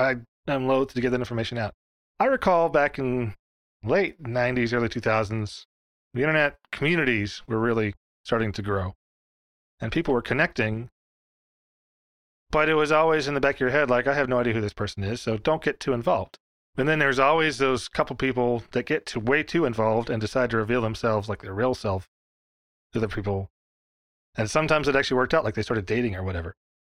I am loath to get that information out. I recall back in late 90s, early 2000s, the internet communities were really starting to grow and people were connecting. But it was always in the back of your head, like, I have no idea who this person is, so don't get too involved. And then there's always those couple people that get to way too involved and decide to reveal themselves like their real self to other people. And sometimes it actually worked out, like they started dating or whatever.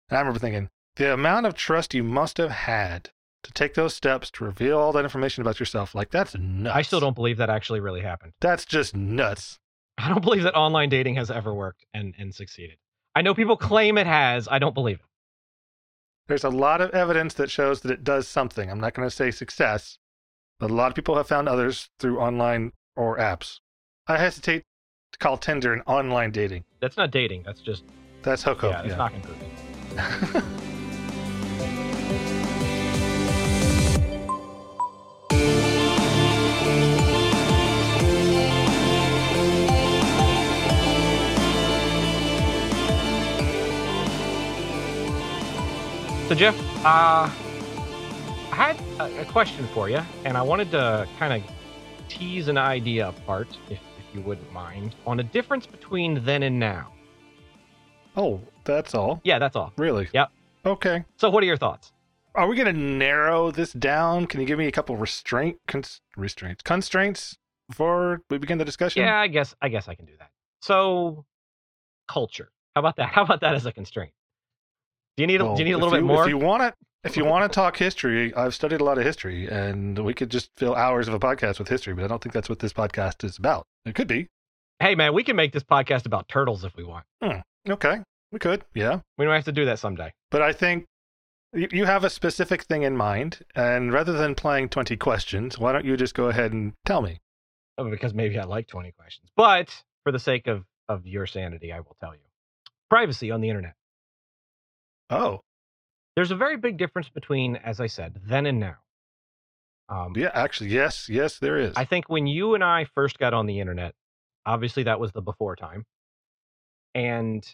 And I remember thinking, the amount of trust you must have had to take those steps to reveal all that information about yourself, like that's nuts. I still don't believe that actually really happened. That's just nuts. I don't believe that online dating has ever worked and, and succeeded. I know people claim it has. I don't believe it. There's a lot of evidence that shows that it does something. I'm not going to say success, but a lot of people have found others through online or apps. I hesitate to call Tinder an online dating. That's not dating. That's just That's hookup. yeah, it's yeah. knocking cookies. So Jeff, uh, I had a, a question for you, and I wanted to kind of tease an idea apart, if, if you wouldn't mind, on a difference between then and now. oh, that's all. Yeah, that's all. Really? Yep. Okay. So, what are your thoughts? Are we going to narrow this down? Can you give me a couple restraint cons- restraints constraints before we begin the discussion? Yeah, I guess I guess I can do that. So, culture. How about that? How about that as a constraint? Do you need a, Well, do you need a little bit more? If you want to, if you want to talk history, I've studied a lot of history, and we could just fill hours of a podcast with history. But I don't think that's what this podcast is about. It could be. Hey, man, we can make this podcast about turtles if we want. Hmm, okay, we could. Yeah, We don't have to do that someday. but I think you you have a specific thing in mind, and rather than playing twenty questions, why don't you just go ahead and tell me? Oh, because maybe I like 20 questions. But for the sake of, of your sanity, I will tell you. Privacy on the internet. Oh, There's a very big difference between, as I said, then and now. Um, yeah. Actually, yes, yes, there is. I think when you and I first got on the internet, obviously that was the before time. And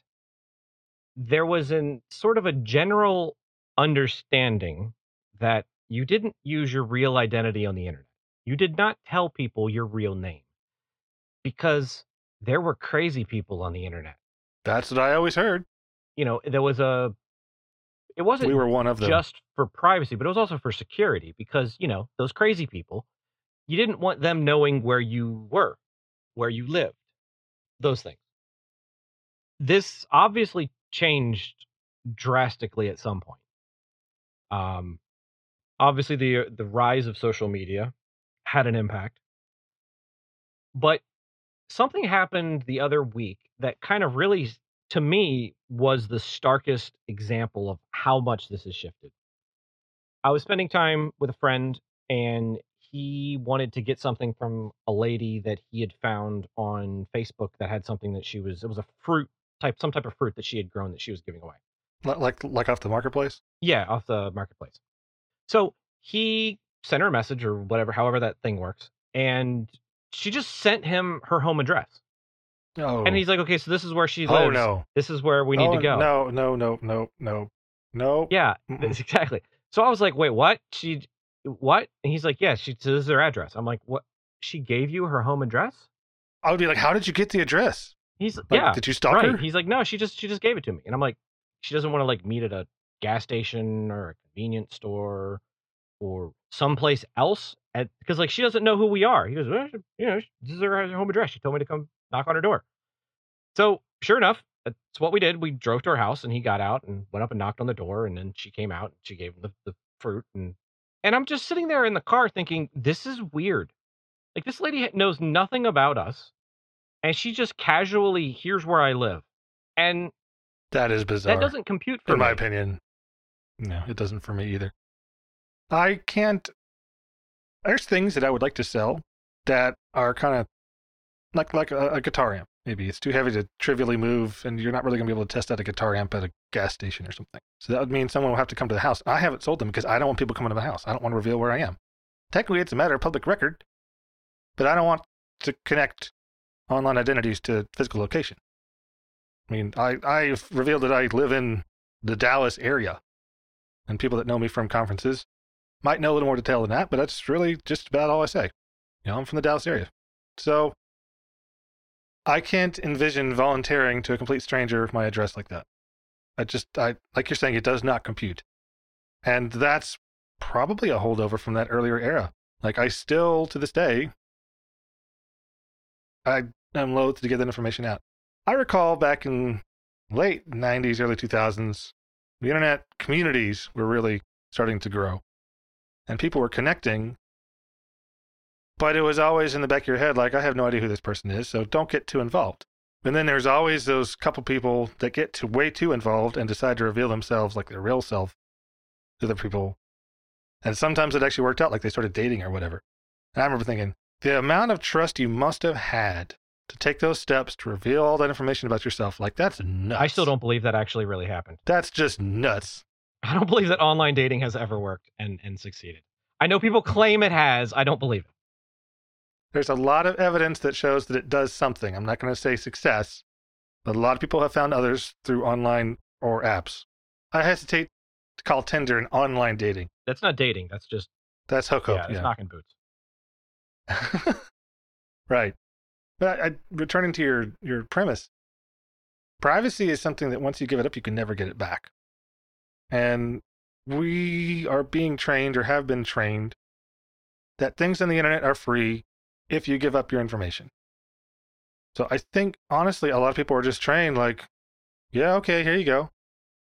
there was an sort of a general understanding that you didn't use your real identity on the internet. You did not tell people your real name because there were crazy people on the internet. That's what I always heard. You know, there was a, it wasn't We were one of them. just for privacy, but it was also for security because, you know, those crazy people, you didn't want them knowing where you were, where you lived, those things. This obviously changed drastically at some point. Um, obviously, the the rise of social media had an impact, but something happened the other week that kind of really to me was the starkest example of how much this has shifted. I was spending time with a friend and he wanted to get something from a lady that he had found on Facebook that had something that she was it was a fruit type some type of fruit that she had grown that she was giving away. Like like off the marketplace. Yeah, off the marketplace. So he sent her a message or whatever, however that thing works, and she just sent him her home address. Oh, And he's like, okay, so this is where she oh, lives. oh no, This is where we need oh, to go. No, no, no, no, no, no. Yeah, exactly. So I was like, wait, what? She, what? And he's like, yeah, she. So this is her address. I'm like, what? She gave you her home address? I would be like, how did you get the address? He's Like, yeah, Did you stalk right. her? He's like, no, she just she just gave it to me, and I'm like, she doesn't want to like meet at a gas station or a convenience store or someplace else at because like she doesn't know who we are. He goes, well, you know, this is her, her home address. She told me to come knock on her door. So sure enough, that's what we did. We drove to her house, and he got out and went up and knocked on the door, and then she came out and she gave him the, the fruit, and and I'm just sitting there in the car thinking, this is weird. Like this lady knows nothing about us, and she just casually here's where I live, and that is bizarre. that doesn't compute for in me. my opinion. No, it doesn't for me either. I can't. There's things that I would like to sell that are kind of like like a, a guitar amp. Maybe it's too heavy to trivially move, and you're not really going to be able to test out a guitar amp at a gas station or something. So that would mean someone will have to come to the house. I haven't sold them because I don't want people coming to the house. I don't want to reveal where I am. Technically, it's a matter of public record, but I don't want to connect online identities to physical location. I mean, I, I've revealed that I live in the Dallas area. And people that know me from conferences might know a little more detail than that, but that's really just about all I say. You know, I'm from the Dallas area. So I can't envision volunteering to a complete stranger my address like that. I just, I like you're saying, it does not compute. And that's probably a holdover from that earlier era. Like I still, to this day, I am loath to get that information out. I recall back in late 90s, early 2000s, the internet communities were really starting to grow and people were connecting. But it was always in the back of your head, like, I have no idea who this person is, so don't get too involved. And then there's always those couple people that get to way too involved and decide to reveal themselves like their real self to the people. And sometimes it actually worked out, like they started dating or whatever. And I remember thinking, the amount of trust you must have had to take those steps to reveal all that information about yourself, like that's nuts. I still don't believe that actually really happened. That's just nuts. I don't believe that online dating has ever worked and, and succeeded. I know people claim it has. I don't believe it. There's a lot of evidence that shows that it does something. I'm not going to say success, but a lot of people have found others through online or apps. I hesitate to call Tinder an online dating. That's not dating. That's just That's hookup. yeah, it's Yeah. knocking boots. right. But I, I, returning to your, your premise, privacy is something that once you give it up, you can never get it back. And we are being trained or have been trained that things on the internet are free if you give up your information. So I think, honestly, a lot of people are just trained like, yeah, okay, here you go.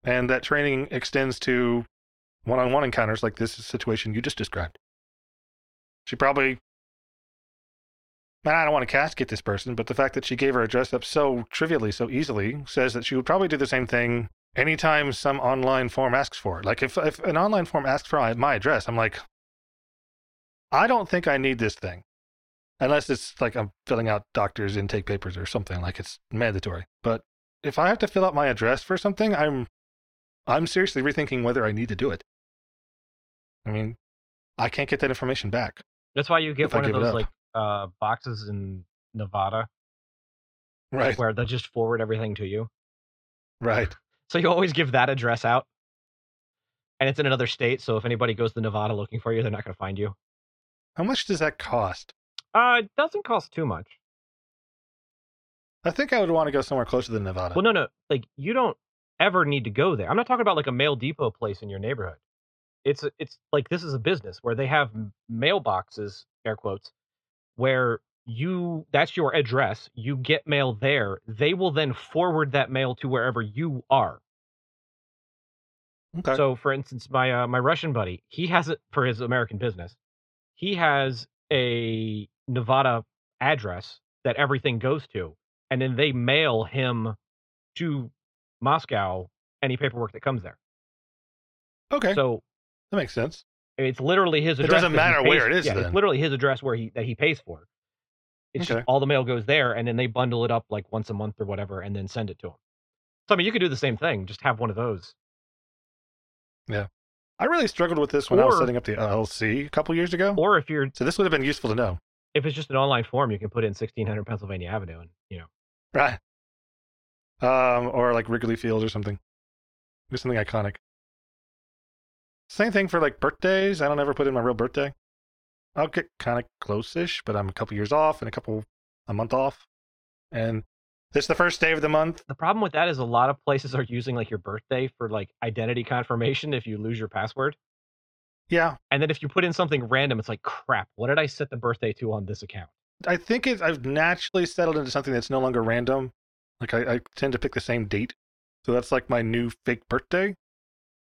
And that training extends to one on one encounters like this situation you just described. She probably and I don't want to casket this person, but the fact that she gave her address up so trivially, so easily, says that she would probably do the same thing anytime some online form asks for it. Like if, if an online form asks for my address, I'm like, I don't think I need this thing. Unless it's like I'm filling out doctor's intake papers or something, like it's mandatory. But if I have to fill out my address for something, I'm I'm seriously rethinking whether I need to do it. I mean, I can't get that information back. That's why you get one of those like uh, boxes in Nevada Right. where they'll just forward everything to you. Right. So you always give that address out. And it's in another state, so if anybody goes to Nevada looking for you, they're not going to find you. How much does that cost? Uh, it doesn't cost too much. I think I would want to go somewhere closer than Nevada. Well, no, no. Like you don't ever need to go there. I'm not talking about like a mail depot place in your neighborhood. It's it's like this is a business where they have mailboxes, air quotes, where you that's your address. You get mail there. They will then forward that mail to wherever you are. okay. So, for instance, my uh, my Russian buddy, he has it for his American business. He has a Nevada address that everything goes to, and then they mail him to Moscow any paperwork that comes there. okay. So that makes sense. it's literally his It address. doesn't matter pays- where it is Yeah, then. it's literally his address where he that he pays for. It's just all the mail goes there, and then they bundle it up like once a month or whatever, and then send it to him. So I mean, you could do the same thing. Just have one of those. I really struggled with this when I was setting up the LLC a couple years ago. Or if you're so this would have been useful to know. if it's just an online form, you can put in 1600 Pennsylvania Avenue, and you know. Right. Um, or like Wrigley Field or something. Do something iconic. Same thing for like birthdays. I don't ever put in my real birthday. I'll get kind of close-ish, but I'm a couple years off and a couple a month off. And it's the first day of the month. The problem with that is a lot of places are using like your birthday for like identity confirmation if you lose your password. Yeah, And then if you put in something random, it's like crap. What did I set the birthday to on this account? I think it's, I've naturally settled into something that's no longer random. Like I, I tend to pick the same date, so that's like my new fake birthday.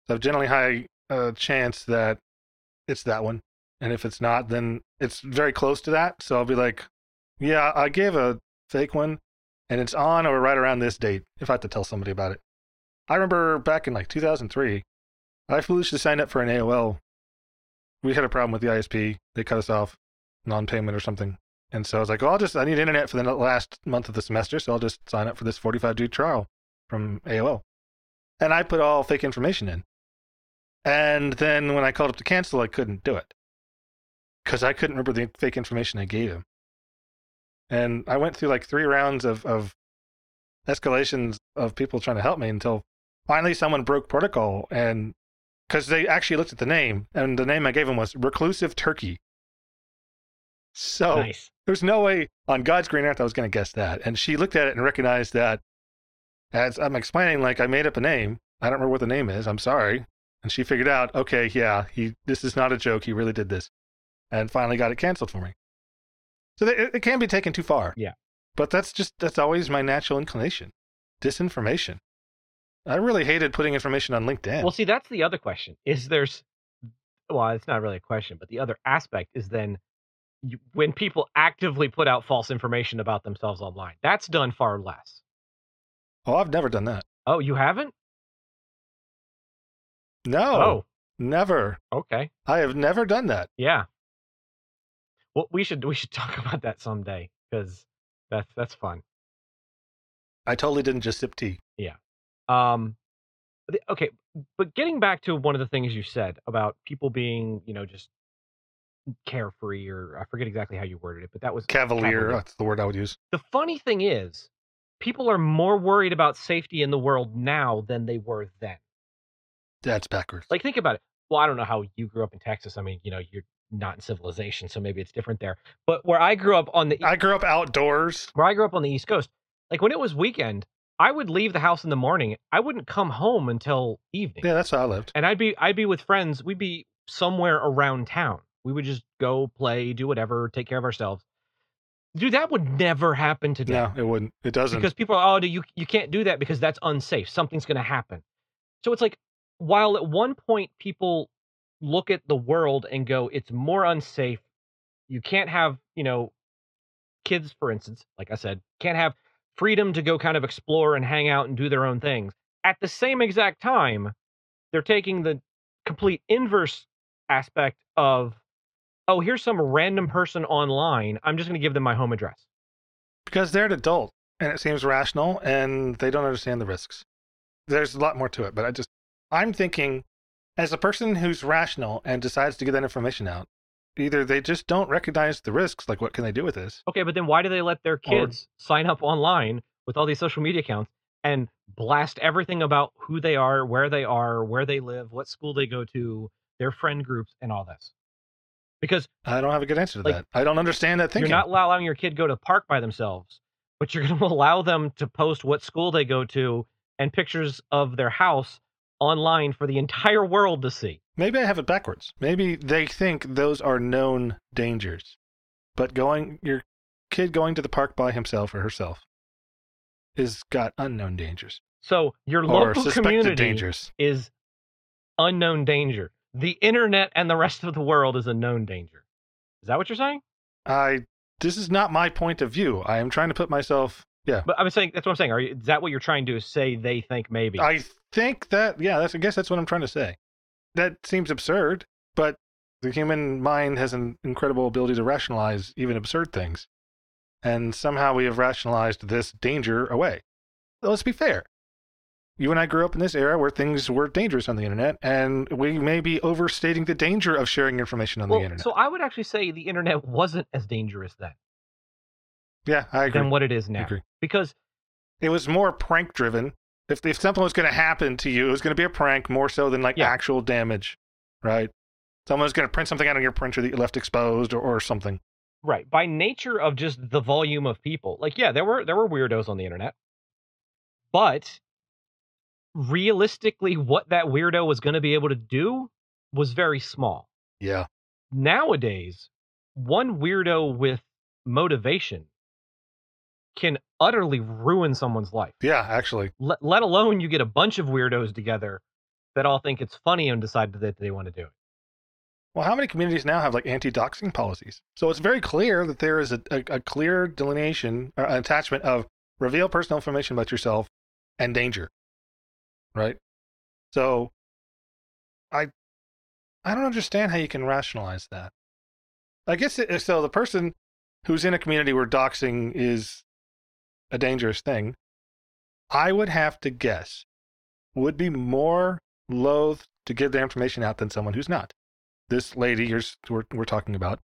So I've generally high uh, chance that it's that one, and if it's not, then it's very close to that. So I'll be like, yeah, I gave a fake one, and it's on or right around this date. If I have to tell somebody about it, I remember back in like 2003, I foolishly signed up for an AOL. We had a problem with the ISP; they cut us off, non-payment or something. And so I was like, well, I'll just, I need internet for the last month of the semester, so I'll just sign up for this 45 day trial from AOL. And I put all fake information in. And then when I called up to cancel, I couldn't do it because I couldn't remember the fake information I gave him. And I went through like three rounds of, of escalations of people trying to help me until finally someone broke protocol and because they actually looked at the name, and the name I gave them was Reclusive Turkey. So nice. there's no way on God's green earth I was going to guess that. And she looked at it and recognized that as I'm explaining, like I made up a name. I don't remember what the name is. I'm sorry. And she figured out, okay, yeah, he this is not a joke. He really did this, and finally got it canceled for me. So it, it can be taken too far. Yeah. But that's just that's always my natural inclination. Disinformation. I really hated putting information on LinkedIn. Well, see, that's the other question. Is there's well, it's not really a question, but the other aspect is then you, when people actively put out false information about themselves online. That's done far less. oh, I've never done that. Oh, you haven't? No, oh. never. Oh, okay. I have never done that. Yeah. Well, we should we should talk about that someday because that's that's fun. I totally didn't just sip tea. Yeah. Um, okay, but getting back to one of the things you said about people being, you know, just carefree, or I forget exactly how you worded it, but that was Cavalier, that's the word I would use. The funny thing is, people are more worried about safety in the world now than they were then. That's backwards. Like, think about it. Well, I don't know how you grew up in Texas. I mean, you know, you're not in civilization, so maybe it's different there. But where I grew up on the I grew up outdoors. where I grew up on the East Coast, like when it was weekend, I would leave the house in the morning. I wouldn't come home until evening. Yeah, that's how I lived. And I'd be I'd be with friends. We'd be somewhere around town. We would just go play, do whatever, take care of ourselves. Dude, that would never happen today. No, it wouldn't. It doesn't. Because people are, oh, do you you can't do that because that's unsafe. Something's going to happen. So it's like, while at one point people look at the world and go, it's more unsafe. You can't have, you know, kids, for instance, like I said, can't have freedom to go kind of explore and hang out and do their own things. At the same exact time, they're taking the complete inverse aspect of, oh, here's some random person online. I'm just going to give them my home address. because they're an adult and it seems rational and they don't understand the risks. There's a lot more to it, but I just, I'm thinking as a person who's rational and decides to get that information out, either they just don't recognize the risks, like what can they do with this? Okay, but then why do they let their Or- kids sign up online with all these social media accounts and blast everything about who they are, where they are, where they live, what school they go to, their friend groups, and all this? Because I don't have a good answer to Like, that. I don't understand that thinking. you're not allowing your kid go to park by themselves, but you're going to allow them to post what school they go to and pictures of their house online for the entire world to see. Maybe I have it backwards. Maybe they think those are known dangers. But going your kid going to the park by himself or herself is got unknown dangers. So your local community dangers. is unknown danger. The internet and the rest of the world is a known danger. Is that what you're saying? I this is not my point of view. I am trying to put myself yeah. But I'm saying that's what I'm saying. Are you, is that what you're trying to say? They think maybe. I think that yeah, that's I guess that's what I'm trying to say. That seems absurd, but the human mind has an incredible ability to rationalize even absurd things. And somehow we have rationalized this danger away. Let's be fair. You and I grew up in this era where things were dangerous on the internet, and we may be overstating the danger of sharing information on well, the internet. so I would actually say the internet wasn't as dangerous then yeah, I agree. than what it is I now. agree. Because It was more prank driven. If if something was going to happen to you, it was going to be a prank more so than like Yeah. actual damage, right? Someone's going to print something out on your printer that you left exposed or, or something. right by nature of just the volume of people, like yeah, there were there were weirdos on the internet, but realistically, what that weirdo was going to be able to do was very small. Yeah, nowadays, one weirdo with motivation can utterly ruin someone's life. yeah. Actually, Let, let alone you get a bunch of weirdos together that all think it's funny and decide that they want to do it. well, how many communities now have like anti-doxing policies? So it's very clear that there is a, a, a clear delineation, or an attachment of reveal personal information about yourself and danger, right? So, I, I don't understand how you can rationalize that. I guess it, so. The person who's in a community where doxing is a dangerous thing, I would have to guess, would be more loath to give their information out than someone who's not. This lady you're, we're, we're talking about,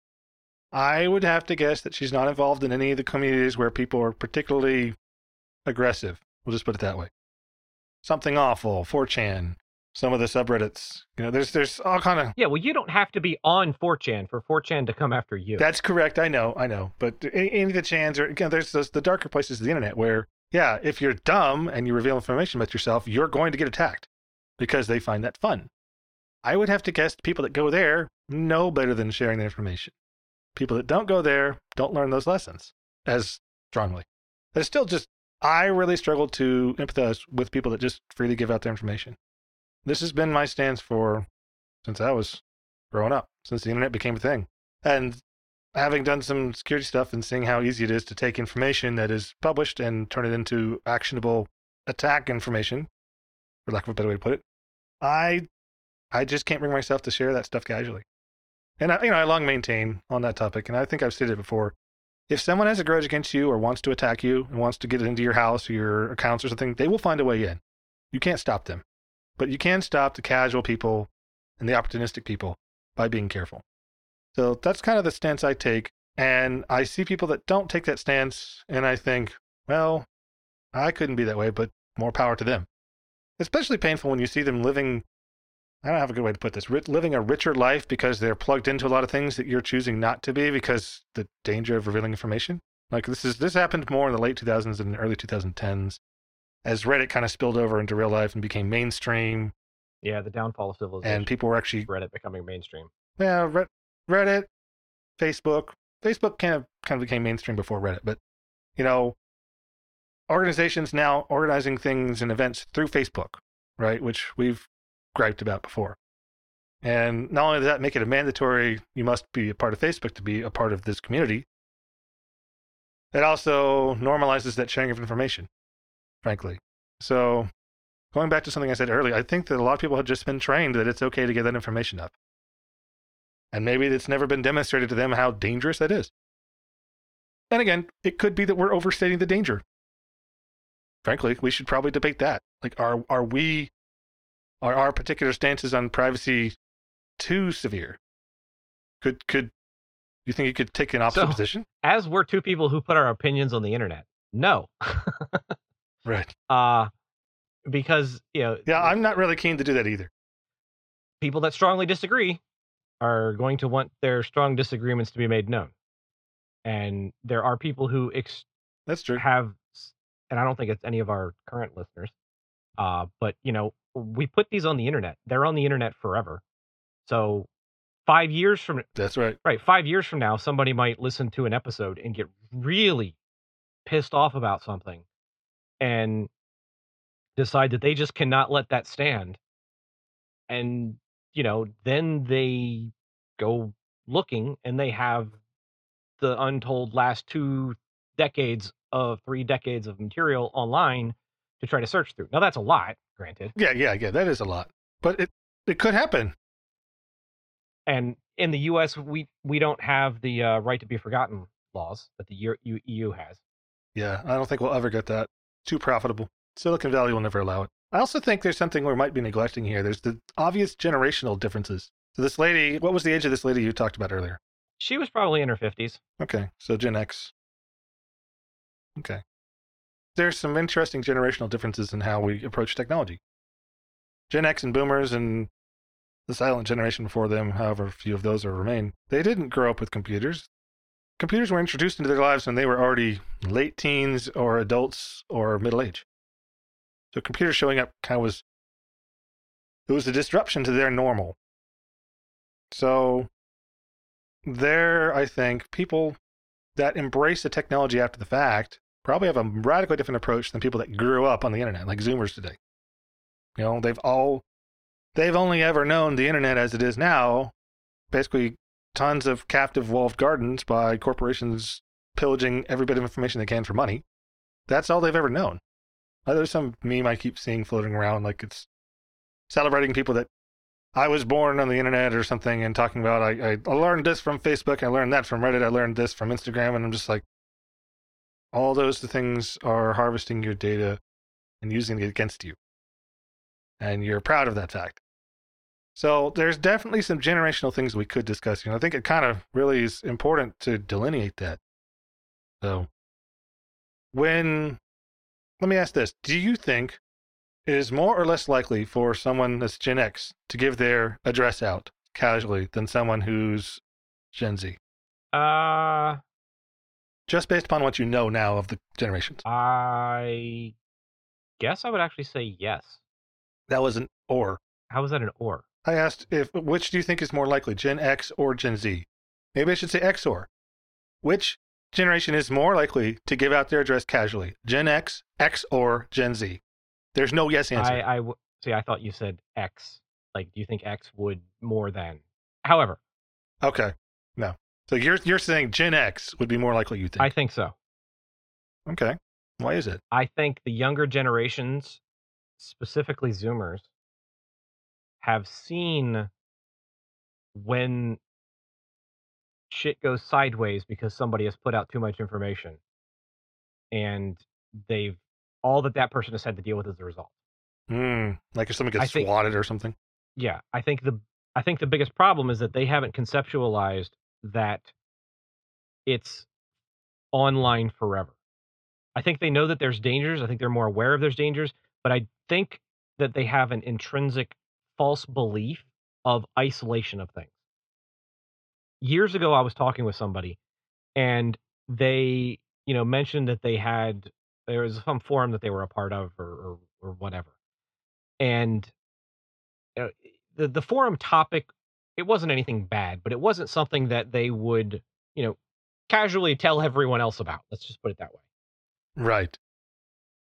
I would have to guess that she's not involved in any of the communities where people are particularly aggressive. We'll just put it that way. Something awful, 4chan, some of the subreddits. You know, there's there's all kind of Yeah, well, you don't have to be on 4chan for 4chan to come after you. That's correct. I know, I know. But any, any of the chans or again, there's those, the darker places of the internet where, yeah, if you're dumb and you reveal information about yourself, you're going to get attacked because they find that fun. I would have to guess people that go there know better than sharing the information. People that don't go there don't learn those lessons as strongly. It's still just, I really struggle to empathize with people that just freely give out their information. This has been my stance for since I was growing up, since the internet became a thing. And having done some security stuff and seeing how easy it is to take information that is published and turn it into actionable attack information, for lack of a better way to put it, I I just can't bring myself to share that stuff casually. And I, you know, I long maintain on that topic, and I think I've stated it before. If someone has a grudge against you or wants to attack you and wants to get into your house or your accounts or something, they will find a way in. You can't stop them. But you can stop the casual people and the opportunistic people by being careful. So that's kind of the stance I take. And I see people that don't take that stance, and I think, well, I couldn't be that way, but more power to them. Especially painful when you see them living, I don't have a good way to put this, living a richer life because they're plugged into a lot of things that you're choosing not to be because the danger of revealing information. Like this is this happened more in the late 2000s and early 2010s as Reddit kind of spilled over into real life and became mainstream. Yeah, the downfall of civilization. And people were actually Reddit becoming mainstream. Yeah, Reddit, Facebook. Facebook kind of kind of became mainstream before Reddit, but you know, organizations now organizing things and events through Facebook, right? Which we've griped about before. And not only does that make it a mandatory, you must be a part of Facebook to be a part of this community, it also normalizes that sharing of information frankly. So, going back to something I said earlier, I think that a lot of people have just been trained that it's okay to get that information up. And maybe it's never been demonstrated to them how dangerous that is. And again, it could be that we're overstating the danger. Frankly, we should probably debate that. Like, are, are we, are our particular stances on privacy too severe? Could, could, you think you could take an opposite so, position? As we're two people who put our opinions on the internet, no. Right. Uh because you know Yeah, I'm not really keen to do that either. People that strongly disagree are going to want their strong disagreements to be made known. And there are people who ex- That's true. have and I don't think it's any of our current listeners. Uh but you know, we put these on the internet. They're on the internet forever. So 5 years from That's right. Right, 5 years from now somebody might listen to an episode and get really pissed off about something and decide that they just cannot let that stand. And, you know, then they go looking and they have the untold last two decades of three decades of material online to try to search through. Now that's a lot, granted. Yeah, yeah, yeah, that is a lot. But it it could happen. And in the US we we don't have the uh, right to be forgotten laws that the EU has. Yeah, I don't think we'll ever get that too profitable. Silicon Valley will never allow it. I also think there's something we might be neglecting here. There's the obvious generational differences. So this lady, what was the age of this lady you talked about earlier? She was probably in her 50s. Okay, so Gen X. Okay. There's some interesting generational differences in how we approach technology. Gen X and boomers and the silent generation before them, however few of those are remain, they didn't grow up with computers computers were introduced into their lives when they were already late teens or adults or middle age. So computers showing up kind of was it was a disruption to their normal. So there I think people that embrace the technology after the fact probably have a radically different approach than people that grew up on the internet, like Zoomers today. You know, they've all they've only ever known the internet as it is now, basically tons of captive walled gardens by corporations pillaging every bit of information they can for money. That's all they've ever known. Uh, there's some meme I keep seeing floating around, like it's celebrating people that I was born on the internet or something and talking about I, I learned this from Facebook, I learned that from Reddit, I learned this from Instagram, and I'm just like, all those things are harvesting your data and using it against you. And you're proud of that fact. So there's definitely some generational things we could discuss. You know, I think it kind of really is important to delineate that. So when let me ask this, do you think it is more or less likely for someone that's Gen X to give their address out casually than someone who's Gen Z? Uh, Just based upon what you know now of the generations. I guess I would actually say yes. That was an or. How was that an or? I asked if which do you think is more likely, Gen X or Gen Z? Maybe I should say X or. Which generation is more likely to give out their address casually? Gen X, X or Gen Z? There's no yes answer. I, I w- see. I thought you said X. Like, do you think X would more than? However, Okay. No. So you're you're saying Gen X would be more likely you think. I think so. okay. Why is it? I think the younger generations, specifically Zoomers, have seen when shit goes sideways because somebody has put out too much information, and they've all that that person has had to deal with as a result. Hmm. Like if someone gets think- swatted or something. Yeah, I think the I think the biggest problem is that they haven't conceptualized that it's online forever. I think they know that there's dangers. I think they're more aware of there's dangers, but I think that they have an intrinsic false belief of isolation of things. Years ago I was talking with somebody and they, you know, mentioned that they had there was some forum that they were a part of or or, or whatever. And uh, the the forum topic it wasn't anything bad, but it wasn't something that they would, you know, casually tell everyone else about. Let's just put it that way. Right.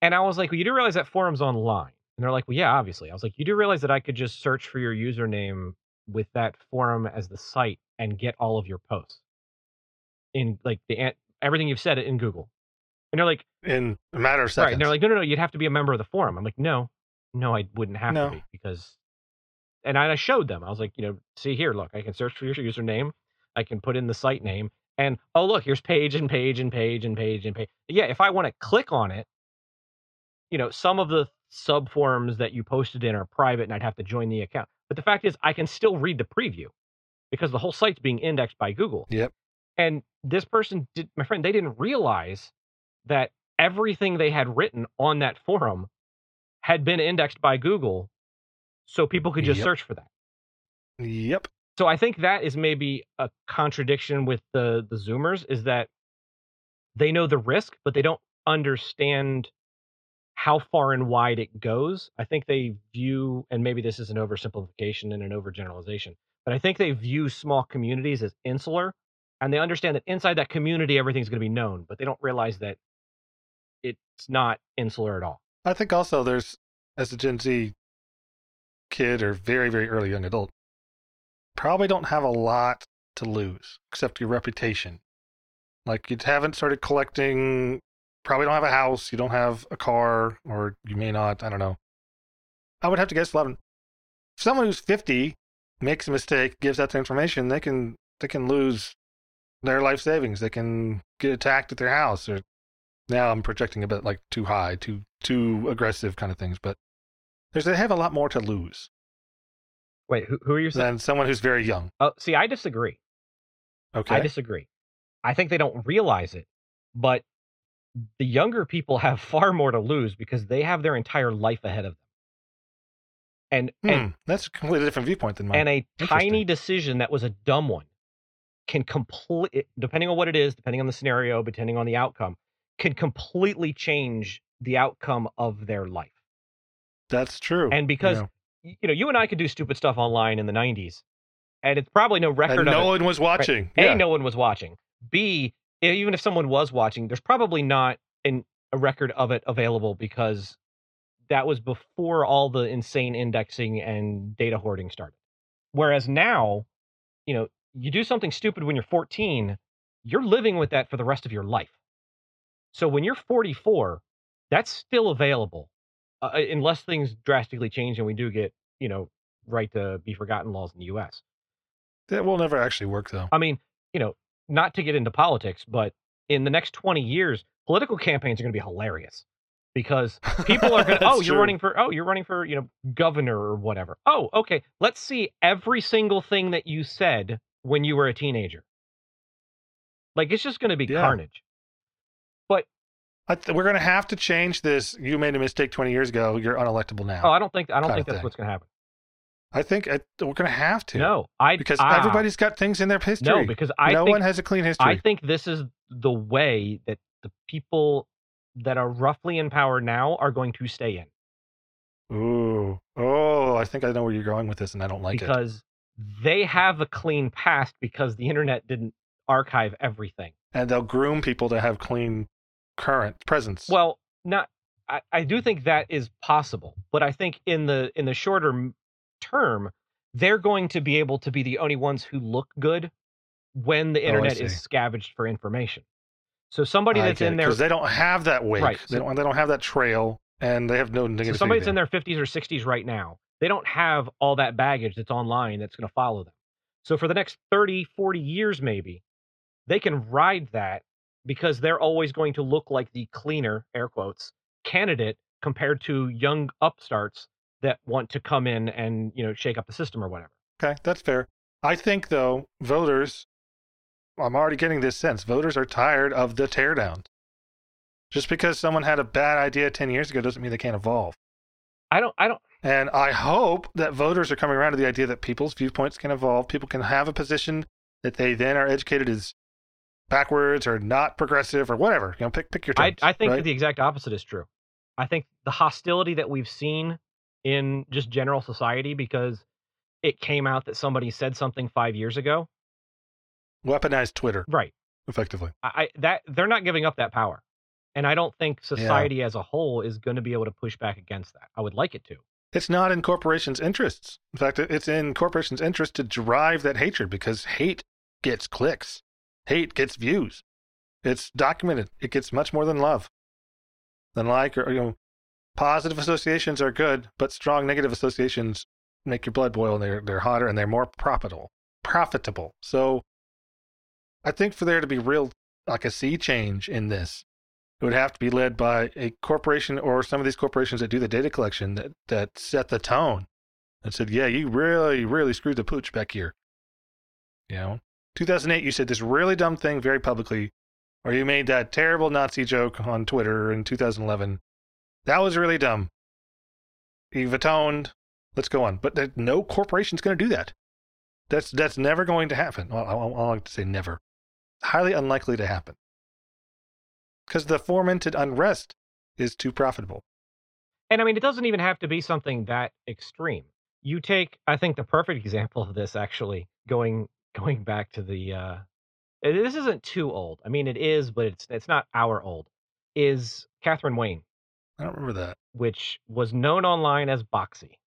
And I was like, well, you do realize that forum's online? And they're like, well, yeah, obviously. I was like, you do realize that I could just search for your username with that forum as the site and get all of your posts in like the everything you've said in Google. And they're like, In a matter of seconds. right. And they're like, no, no, no, you'd have to be a member of the forum. I'm like, no, no, I wouldn't have No. to be because. And I showed them. I was like, you know, see here, look, I can search for your username. I can put in the site name, and oh look, here's page and page and page and page and page. Yeah, if I want to click on it, you know, some of the sub forums that you posted in are private, and I'd have to join the account. But the fact is, I can still read the preview because the whole site's being indexed by Google. Yep. And this person did, my friend, they didn't realize that everything they had written on that forum had been indexed by Google so people could just Yep. search for that. Yep. So I think that is maybe a contradiction with the the zoomers is that they know the risk but they don't understand how far and wide it goes. I think they view and maybe this is an oversimplification and an overgeneralization, but I think they view small communities as insular and they understand that inside that community everything's going to be known, but they don't realize that it's not insular at all. I think also there's, as a Gen Z kid or very, very early young adult, probably don't have a lot to lose except your reputation. Like you haven't started collecting, probably don't have a house, you don't have a car, or you may not, I don't know. I would have to guess 11. If someone who's 50 makes a mistake, gives out the information, they can they can lose their life savings. They can get attacked at their house or now I'm projecting a bit like too high, too too aggressive kind of things, but there's they have a lot more to lose Wait, who, who are you saying? than someone who's very young. Oh, see, I disagree. Okay. I disagree. I think they don't realize it, but the younger people have far more to lose because they have their entire life ahead of them. And Hmm, and that's a completely different viewpoint than mine. and a tiny decision that was a dumb one can complete depending on what it is, depending on the scenario, depending on the outcome, can completely change the outcome of their life. that's true. And because Yeah. you know, you and I could do stupid stuff online in the 90s, and it's probably no record And of no it. one was watching. A, Yeah. no one was watching. B, even if someone was watching, there's probably not an, a record of it available because that was before all the insane indexing and data hoarding started. Whereas now, you know, you do something stupid when you're 14, you're living with that for the rest of your life. So when you're 44, that's still available, uh, unless things drastically change and we do get, you know, right to be forgotten laws in the U.S. That will never actually work though. I mean, you know, not to get into politics, but in the next 20 years, political campaigns are going to be hilarious because people are going to, oh, you're true. running for, oh, you're running for, you know, governor or whatever. Oh, okay. Let's see every single thing that you said when you were a teenager. Like, it's just going to be Yeah. carnage. But I th- we're going to have to change this. You made a mistake 20 years ago. You're unelectable oh, now. Oh, I don't think I don't think that's thing. what's going to happen. I think it, we're going to have to. No, I Because ah, everybody's got things in their history. no because I no think one has a clean history. I think this is the way that the people that are roughly in power now are going to stay in Ooh. Oh, I think I know where you're going with this, and I don't like it. because they have a clean past because the internet didn't archive everything. And they'll groom people to have clean current presence. Well, not I, I do think that is possible, but I think in the in the shorter term, they're going to be able to be the only ones who look good when the Oh, internet is see. scavenged for information. So somebody that's in there, because they don't have that wake. Right, They don't. They don't have that trail, and they have no so negative. somebody that's in their 50s or 60s right now, they don't have all that baggage that's online that's going to follow them. So for the next 30, 40 years maybe, they can ride that because they're always going to look like the cleaner, air quotes, candidate compared to young upstarts that want to come in and, you know, shake up the system or whatever. Okay, that's fair. I think though, voters. I'm already getting this sense. Voters are tired of the teardown. Just because someone had a bad idea 10 years ago doesn't mean they can't evolve. I don't I don't And I hope that voters are coming around to the idea that people's viewpoints can evolve. People can have a position that they then are educated as backwards or not progressive or whatever. You know, pick pick your I, terms. I think right? the exact opposite is true. I think the hostility that we've seen in just general society because it came out that somebody said something five years ago. weaponized Twitter Right. effectively. I, I that they're not giving up that power. And I don't think society as a whole is going to be able to push back against that. I would like it to. It's not in corporations' interests. In fact, it's in corporations' interest to drive that hatred because hate gets clicks, hate gets views. It's documented. It gets much more than love, than like or you know. Positive associations are good, but strong negative associations make your blood boil. And they're they're hotter and they're more profitable. Profitable. So, I think for there to be real like a sea change in this, it would have to be led by a corporation or some of these corporations that do the data collection that, that set the tone and said, yeah, you really, really screwed the pooch back here. You know, 2008, you said this really dumb thing very publicly, or you made that terrible Nazi joke on Twitter in 2011. That was really dumb. You've atoned. Let's go on. But there- no corporation's going to do that. That's that's never going to happen. Well, I, I, like to say never. Highly unlikely to happen because the fomented unrest is too profitable. And I mean, it doesn't even have to be something that extreme. You take, I think, the perfect example of this actually going going back to the. uh This isn't too old. I mean, it is, but it's it's not our old. Is Catherine Wayne, I don't remember that. which was known online as Boxy.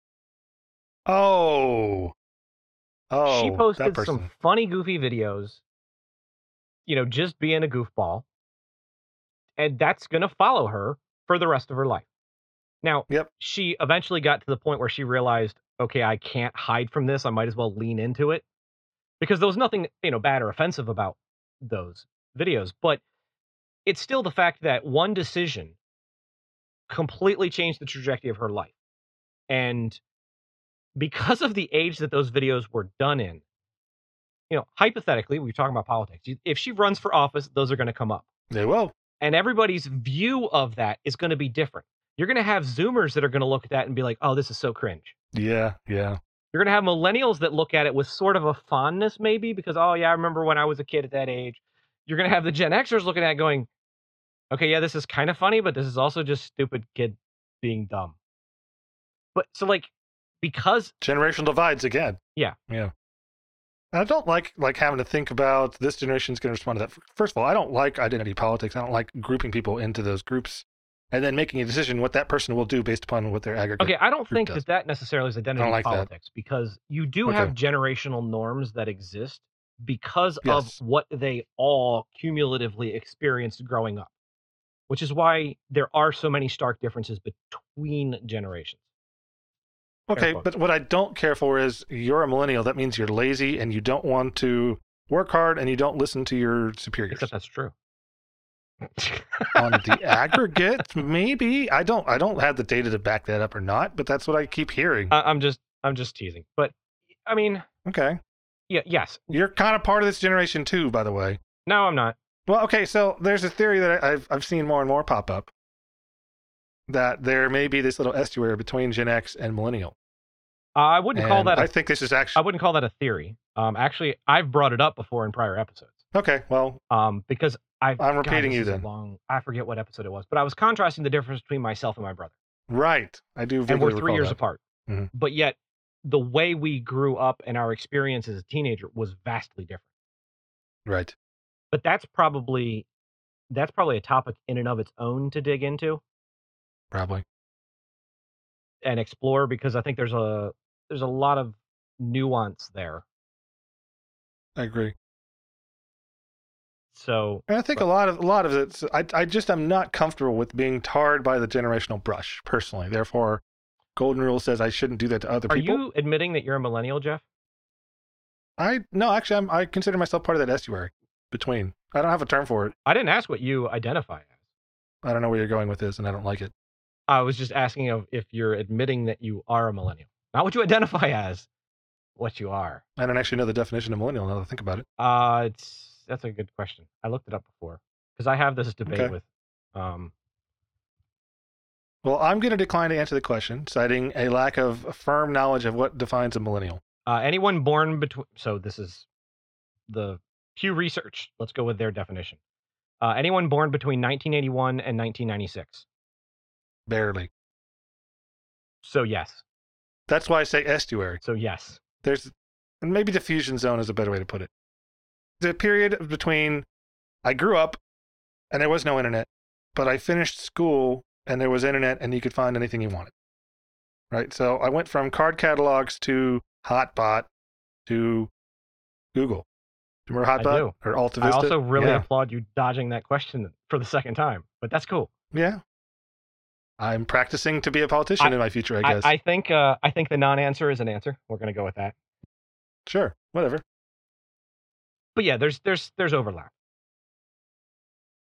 Oh, oh, she posted some funny, goofy videos. You know, just being a goofball, and that's gonna follow her for the rest of her life. Now, Yep. she eventually got to the point where she realized, okay, I can't hide from this. I might as well lean into it because there was nothing, you know, bad or offensive about those videos, but it's still the fact that one decision completely changed the trajectory of her life. And because of the age that those videos were done in, you know, hypothetically, we're talking about politics. If she runs for office, those are going to come up. They will. And everybody's view of that is going to be different. You're going to have Zoomers that are going to look at that and be like, oh, this is so cringe. Yeah, yeah. You're going to have millennials that look at it with sort of a fondness, maybe, because, oh, yeah, I remember when I was a kid at that age. You're going to have the Gen Xers looking at it going, okay, yeah, this is kind of funny, but this is also just stupid kid being dumb. But so, like, because Generational divides again. Yeah. yeah. I don't like like having to think about this generation's going to respond to that. First of all, I don't like identity politics. I don't like grouping people into those groups and then making a decision what that person will do based upon what their aggregate. Okay, I don't think does. that that necessarily is identity like that. politics because you do have generational norms that exist because Yes. of what they all cumulatively experienced growing up, which is why there are so many stark differences between generations. Okay, but what I don't care for is you're a millennial. That means you're lazy and you don't want to work hard and you don't listen to your superiors. Except that's true. on the aggregate, maybe I don't. I don't have the data to back that up or not, but that's what I keep hearing. I, I'm just I'm just teasing, but I mean, okay, yeah, yes. you're kind of part of this generation too, by the way. No, I'm not. Well, okay, so there's a theory that I- I've I've seen more and more pop up that there may be this little estuary between Gen X and Millennial. Uh, I wouldn't call that. I A, think this is actually. I wouldn't call that a theory. Um, actually, I've brought it up before in prior episodes. okay. Well, Um, because I. I'm repeating God, you then. Long. I forget what episode it was, but I was contrasting the difference between myself and my brother, right. I do. and we're three years that. apart. Mhm. But yet, the way we grew up and our experience as a teenager was vastly different. Right. But that's probably that's probably a topic in and of its own to dig into Probably. and explore because I think there's a there's a lot of nuance there. I agree. So And I think a lot of a lot of it. I I just i'm not comfortable with being tarred by the generational brush personally. Therefore, Golden Rule says I shouldn't do that to other are people. Are you admitting that you're a millennial, Jeff? I no, actually, I'm, I consider myself part of that estuary between. I don't have a term for it. I didn't ask what you identify as. I don't know where you're going with this, and I don't like it. I was just asking of if you're admitting that you are a millennial, not what you identify as, what you are. I don't actually know the definition of millennial. Now that I think about it. Uh, it's that's a good question. I looked it up before because I have this debate Okay. with. Um, Well, I'm going to decline to answer the question, citing a lack of firm knowledge of what defines a millennial. uh, anyone born between. So this is the Pew Research. Let's go with their definition. Uh, anyone born between 1981 and 1996. Barely. So yes. That's why I say estuary. So yes. There's and maybe diffusion zone is a better way to put it. The period between I grew up and there was no internet, but I finished school and there was internet and you could find anything you wanted. Right? So I went from card catalogs to Hotbot to Google. Remember I Hotbot or Alta I also really yeah. applaud you dodging that question for the second time, but that's cool. yeah. I'm practicing to be a politician in my future, I I, guess. I think uh, I think the non-answer is an answer. We're gonna go with that. sure, whatever. But yeah, there's there's there's overlap.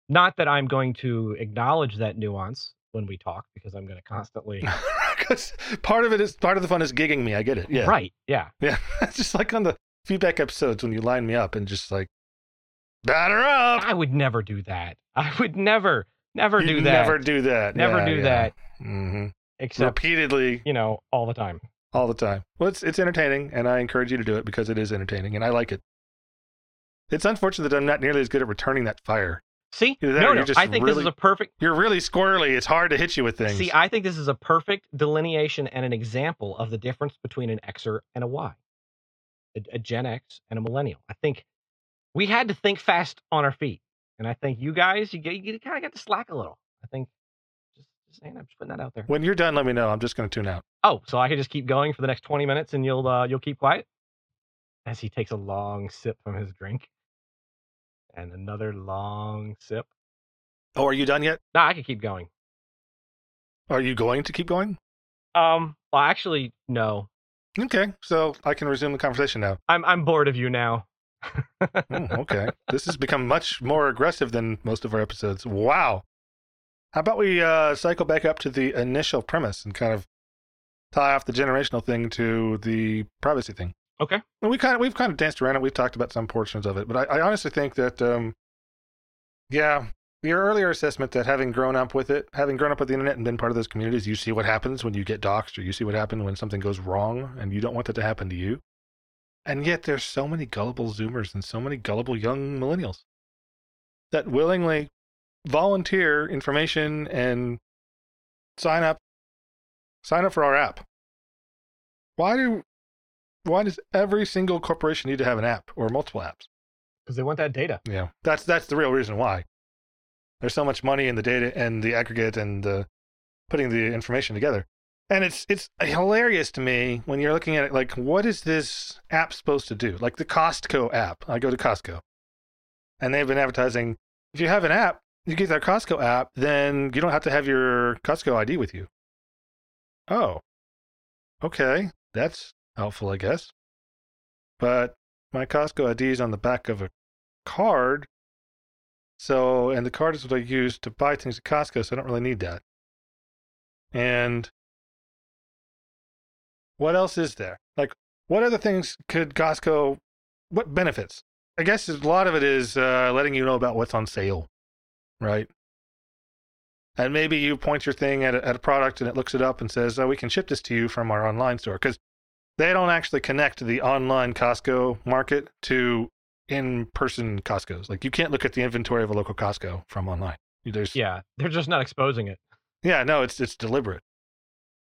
Not that I'm going to acknowledge that nuance when we talk because I'm going to constantly Because part of it is part of the fun is gigging me. I get it. Yeah. right. Yeah, Yeah, it's just like on the feedback episodes when you line me up and just like batter up. I would never do that. I would never never You do that. Never do that. Never Yeah, do yeah. that hmm except Repeatedly, you know all the time. all the time. Well, it's it's entertaining, and I encourage you to do it because it is entertaining, and I like it. It's unfortunate that I'm not nearly as good at returning that fire. See, that no, no. just I think this is a perfect. You're really squirrely. It's hard to hit you with things. See, I think this is a perfect delineation and an example of the difference between an Xer and a Y, a, a Gen X and a millennial. I think we had to think fast on our feet, and I think you guys, you, get, you kind of got to slack a little. I think just, just saying, I'm just putting that out there. when you're done, let me know. I'm just going to tune out. Oh, so I can just keep going for the next 20 minutes, and you'll uh, you'll keep quiet as he takes a long sip from his drink, and another long sip. Oh, are you done yet? No, I can keep going. Are you going to keep going? Um, well, actually, no. Okay, so I can resume the conversation now. I'm I'm bored of you now. Oh, okay. this has become much more aggressive than most of our episodes. Wow. How about we uh, cycle back up to the initial premise and kind of tie off the generational thing to the privacy thing? Okay. And we kind of we've kind of danced around it. We've talked about some portions of it, but I, I honestly think that, um, yeah, your earlier assessment that having grown up with it, having grown up with the internet and been part of those communities, you see what happens when you get doxxed, or you see what happens when something goes wrong, and you don't want that to happen to you. And yet, there's so many gullible Zoomers and so many gullible young millennials that willingly volunteer information and sign up, sign up for our app. Why do, why does every single corporation need to have an app or multiple apps? Because they want that data. Yeah, that's that's the real reason why. There's so much money in the data and the aggregate and putting the information together. And it's it's hilarious to me when you're looking at it like what is this app supposed to do? Like the Costco app. I go to Costco. And they've been advertising if you have an app, you get that Costco app, then you don't have to have your Costco ID with you. Oh. Okay, that's helpful, I guess. But my Costco ID is on the back of a card. So, and the card is what I use to buy things at Costco, so I don't really need that. And what else is there? Like, what other things could Costco, what benefits I guess a lot of it is uh, letting you know about what's on sale, right? And maybe you point your thing at a, at a product and it looks it up and says, "Oh, we can ship this to you from our online store," because they don't actually connect the online Costco market to in-person Costco's. Like you can't look at the inventory of a local Costco from online. There's Yeah, they're just not exposing it. yeah, no, it's it's deliberate.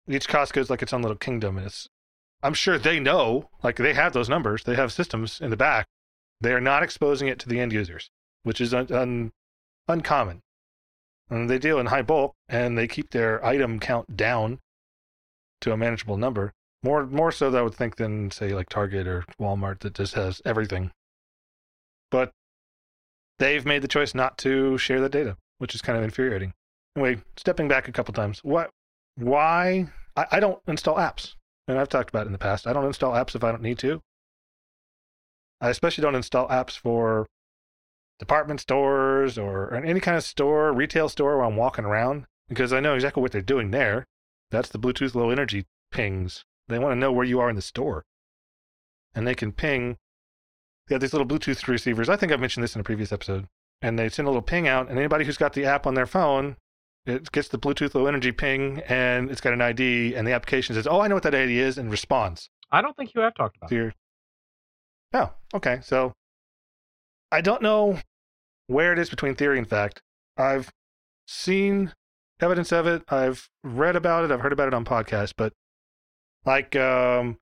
Each Costco is like its own little kingdom, and it's. I'm sure they know, like they have those numbers, they have systems in the back. They are not exposing it to the end users, which is un, un, uncommon. And they deal in high bulk, and they keep their item count down to a manageable number. More, more so, I would think than say like Target or Walmart that just has everything. But they've made the choice not to share that data, which is kind of infuriating. Anyway, stepping back a couple times, what, why? I, I don't install apps, and I've talked about it in the past. I don't install apps if I don't need to. I especially don't install apps for department stores or, or any kind of store, retail store where I'm walking around, because I know exactly what they're doing there. That's the Bluetooth low energy pings. They want to know where you are in the store, and they can ping. They have these little Bluetooth receivers. I think I've mentioned this in a previous episode. And they send a little ping out, and anybody who's got the app on their phone it gets the Bluetooth low energy ping and it's got an ID and the application says, Oh, I know what that ID is and responds. I don't think you have talked about to it. Oh, okay. So I don't know where it is between theory and fact. I've seen evidence of it. I've read about it. I've heard about it on podcasts, but like um,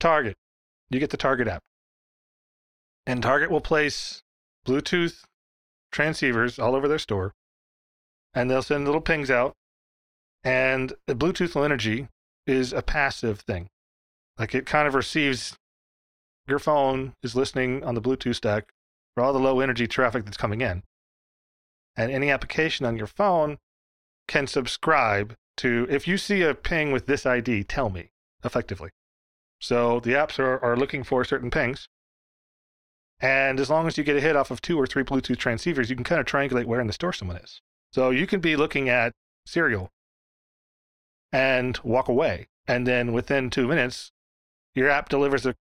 Target, you get the Target app. And Target will place Bluetooth transceivers all over their store and they'll send little pings out. And the Bluetooth Low Energy is a passive thing. Like it kind of receives your phone is listening on the Bluetooth stack for all the low energy traffic that's coming in. And any application on your phone can subscribe to, if you see a ping with this ID, tell me effectively. So the apps are, are looking for certain pings. And as long as you get a hit off of two or three Bluetooth transceivers, you can kind of triangulate where in the store someone is. So you can be looking at cereal and walk away. And then within two minutes, your app delivers a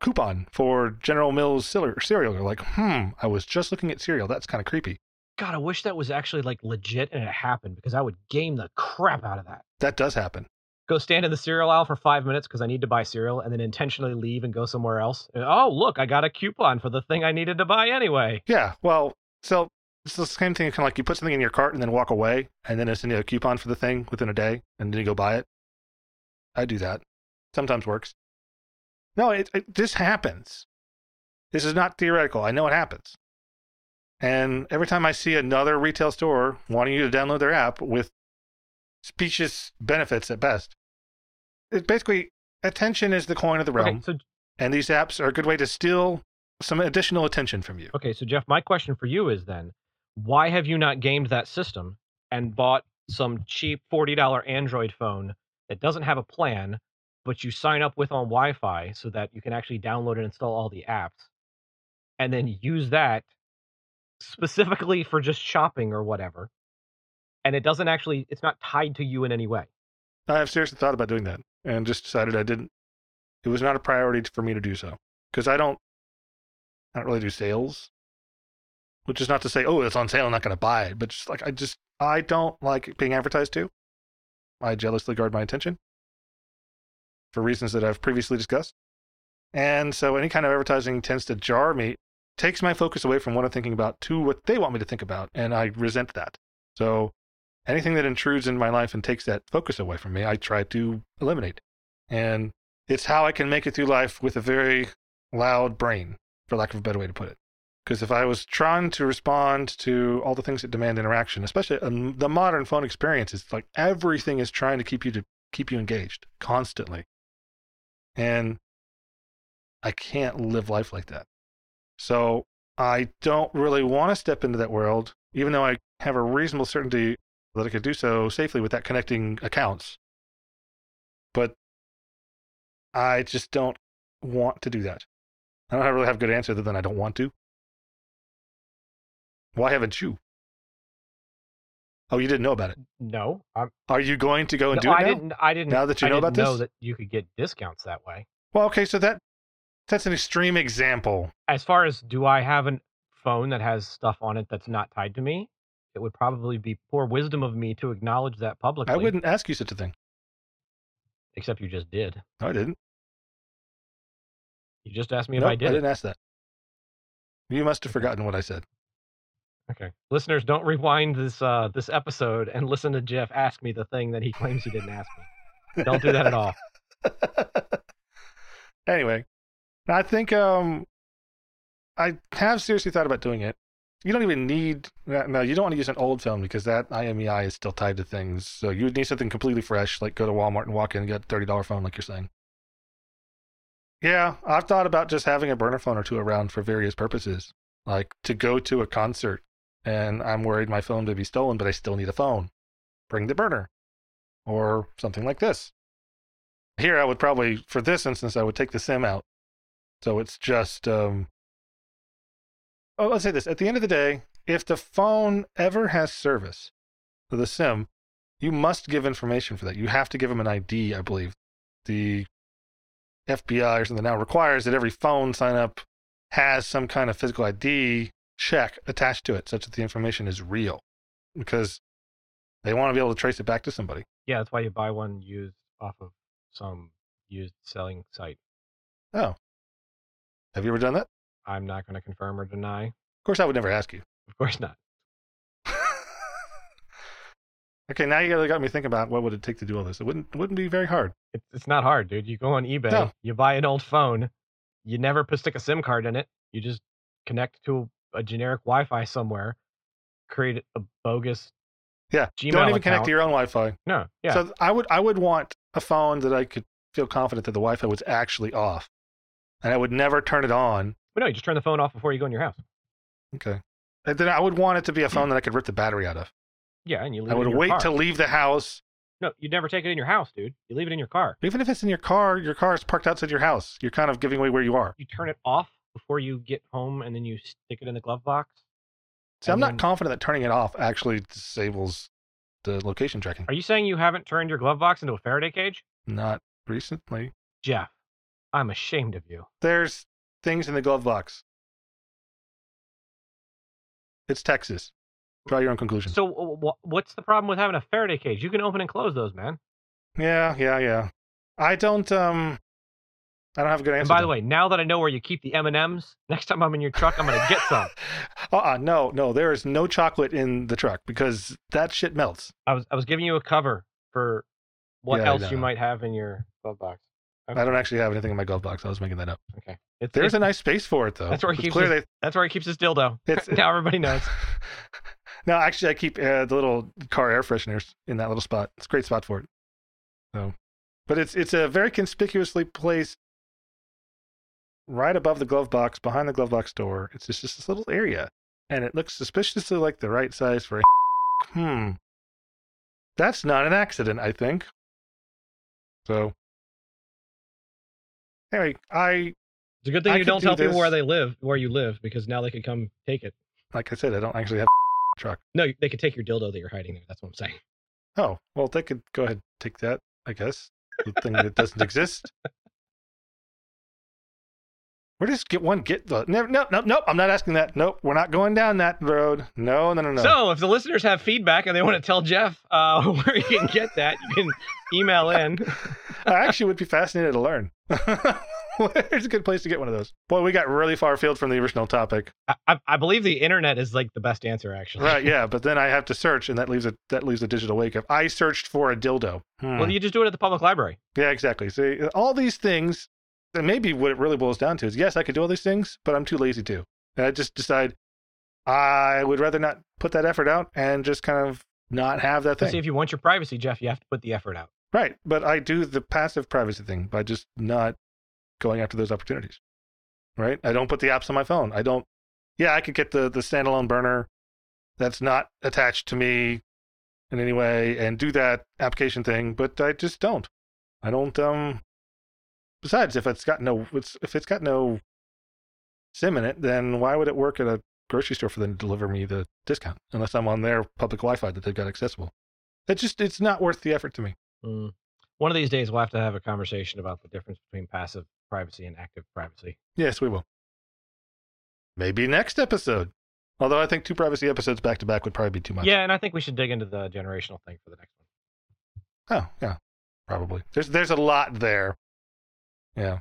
coupon for General Mills cereal. You're like, hmm, I was just looking at cereal. That's kind of creepy. God, I wish that was actually like legit and it happened because I would game the crap out of that. That does happen. Go stand in the cereal aisle for five minutes because I need to buy cereal and then intentionally leave and go somewhere else. Oh, look, I got a coupon for the thing I needed to buy anyway. Yeah. Well, so it's the same thing. Kind of like you put something in your cart and then walk away, and then it's a coupon for the thing within a day, and then you go buy it. I do that. Sometimes works. No, it, it, this happens. This is not theoretical. I know it happens. And every time I see another retail store wanting you to download their app with specious benefits at best, it basically attention is the coin of the realm. Okay, so and these apps are a good way to steal some additional attention from you. okay, so Jeff, my question for you is then, why have you not gamed that system and bought some cheap forty dollar Android phone that doesn't have a plan, but you sign up with on Wi-Fi so that you can actually download and install all the apps, and then use that specifically for just shopping or whatever, and it doesn't actually, it's not tied to you in any way. I have seriously thought about doing that and just decided I didn't. It was not a priority for me to do so because I don't. I don't really do sales, which is not to say, oh, it's on sale, I'm not going to buy it, but just like I just I don't like being advertised to. I jealously guard my attention for reasons that I've previously discussed, and so any kind of advertising tends to jar me, takes my focus away from what I'm thinking about to what they want me to think about, and I resent that. So anything that intrudes in my life and takes that focus away from me, I try to eliminate. And it's how I can make it through life with a very loud brain, for lack of a better way to put it. Because if I was trying to respond to all the things that demand interaction, especially um, the modern phone experience, is like everything is trying to keep you to keep you engaged constantly, and I can't live life like that. So I don't really want to step into that world, even though I have a reasonable certainty that I could do so safely without connecting accounts. But I just don't want to do that. I don't really have a good answer other than I don't want to. Why haven't you? Oh, you didn't know about it. No, I'm, Are you going to go and no, do it I now? didn't. I didn't. Now that you I know didn't about know this? that you could get discounts that way. Well, okay, so that That's an extreme example. As far as do I have a phone that has stuff on it that's not tied to me? It would probably be poor wisdom of me to acknowledge that publicly. I wouldn't ask you such a thing. Except you just did. I didn't. You just asked me Nope, if I did. I didn't ask that. You must have forgotten what I said. Okay, listeners, don't rewind this uh, this episode and listen to Jeff ask me the thing that he claims he didn't ask me. Don't do that at all. anyway, I think um, I have seriously thought about doing it. You don't even need no. You don't want to use an old phone because that IMEI is still tied to things. So you would need something completely fresh, like go to Walmart and walk in and get a thirty dollar phone, like you're saying. Yeah, I've thought about just having a burner phone or two around for various purposes, like to go to a concert and I'm worried my phone may be stolen, but I still need a phone. Bring the burner, or something like this. Here, I would probably, for this instance, I would take the SIM out. So it's just, um, oh, let's say this. At the end of the day, if the phone ever has service, for the SIM, you must give information for that. You have to give them an ID, I believe. The FBI or something now requires that every phone sign up has some kind of physical ID check attached to it such that the information is real because they want to be able to trace it back to somebody. Yeah, that's why you buy one used off of some used selling site. Oh. Have you ever done that? I'm not going to confirm or deny. Of course, I would never ask you. Of course not. okay, now you really got me thinking about what would it take to do all this. It wouldn't it wouldn't be very hard. It's, it's not hard, dude. You go on eBay, No. you buy an old phone, you never put stick a SIM card in it. You just connect to a generic Wi-Fi somewhere, create a bogus. Yeah. Gmail Don't even account. connect to your own Wi-Fi. No, yeah, So I would I would want a phone that I could feel confident that the Wi-Fi was actually off, and I would never turn it on. But no, you just turn the phone off before you go in your house. Okay. And then I would want it to be a phone that I could rip the battery out of. Yeah, and you leave I it would in your wait car. to leave the house. No, you'd never take it in your house, dude. You leave it in your car. Even if it's in your car, your car is parked outside your house. You're kind of giving away where you are. You turn it off before you get home, and then you stick it in the glove box. See, I'm not then- confident that turning it off actually disables the location tracking. Are you saying you haven't turned your glove box into a Faraday cage? Not recently. Jeff, I'm ashamed of you. There's things in the glove box. It's Texas. Draw your own conclusion. So, wh- wh- what's the problem with having a Faraday cage? You can open and close those, man. yeah, yeah, yeah. I don't um I don't have a good answer. And by the way, now that I know where you keep the M and M's, next time I'm in your truck, I'm gonna get some. uh-uh, no, no, there is no chocolate in the truck because that shit melts. I was I was giving you a cover for what Yeah, else you might have in your glove box. Okay. I don't actually have anything in my glove box. I was making that up. Okay, it's, There's it's- a nice space for it though. That's where he It's keeps clear his- they- that's where he keeps his dildo. It's- now everybody knows. no, actually, I keep uh, the little car air fresheners in that little spot. It's a great spot for it. So, but it's it's a very conspicuously placed right above the glove box, behind the glove box door. It's just, just this little area, and it looks suspiciously like the right size for a. Hmm, that's not an accident, I think. So, anyway, I It's a good thing I you don't do tell people where they live, where you live, because now they could come take it. like I said, I don't actually have a truck. No, they could take your dildo that you're hiding there. That's what I'm saying. Oh, well, they could go ahead and take that, I guess. The thing that doesn't exist. Where does get one get the no no no nope, I'm not asking that. Nope, we're not going down that road. No, no, no, no. So, if the listeners have feedback and they want to tell Jeff uh, where you can get that, you can email in. I actually would be fascinated to learn. Where's a good place to get one of those? Boy, we got really far afield from the original topic. I, I, I believe the internet is like the best answer, actually. Right, yeah, but then I have to search and that leaves a that leaves a digital wake up. I searched for a dildo. Hmm. Well, you just do it at the public library. Yeah, exactly. See, all these things, and maybe what it really boils down to is yes, I could do all these things, but I'm too lazy to. And I just decide I would rather not put that effort out and just kind of not have that thing. see, if you want your privacy, Jeff, you have to put the effort out. right. But I do the passive privacy thing by just not going after those opportunities. Right? I don't put the apps on my phone. I don't, yeah, I could get the, the standalone burner that's not attached to me in any way and do that application thing, but I just don't. I don't, um, besides, if it's got no, if it's got no SIM in it, then why would it work at a grocery store for them to deliver me the discount unless I'm on their public Wi-Fi that they've got accessible? It just, it's not worth the effort to me. Mm. One of these days, we'll have to have a conversation about the difference between passive privacy and active privacy. Yes, we will. Maybe next episode. Although I think two privacy episodes back to back would probably be too much. Yeah, and I think we should dig into the generational thing for the next one. Oh, yeah. Probably. There's there's a lot there. Yeah.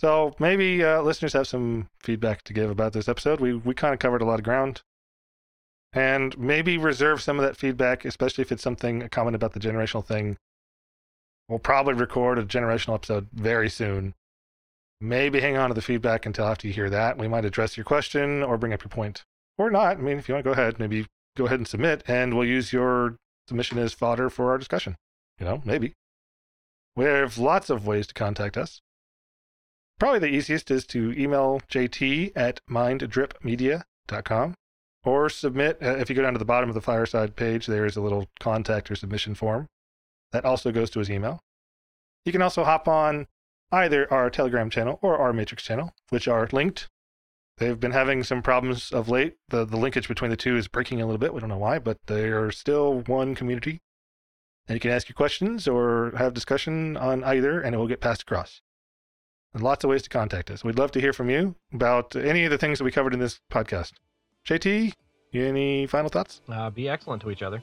So maybe uh, listeners have some feedback to give about this episode. We we kind of covered a lot of ground, and maybe reserve some of that feedback, especially if it's something a comment about the generational thing. We'll probably record a generational episode very soon. Maybe hang on to the feedback until after you hear that. We might address your question or bring up your point, or not. I mean, if you want to go ahead, maybe go ahead and submit, and we'll use your submission as fodder for our discussion. You know, maybe. We have lots of ways to contact us. Probably the easiest is to email jt at minddripmedia.com or submit. Uh, if you go down to the bottom of the Fireside page, there is a little contact or submission form. That also goes to his email. You can also hop on either our Telegram channel or our Matrix channel, which are linked. They've been having some problems of late. The, the linkage between the two is breaking a little bit. We don't know why, but they are still one community. And you can ask your questions or have discussion on either, and it will get passed across. And lots of ways to contact us. We'd love to hear from you about any of the things that we covered in this podcast. JT, any final thoughts? Uh, be excellent to each other.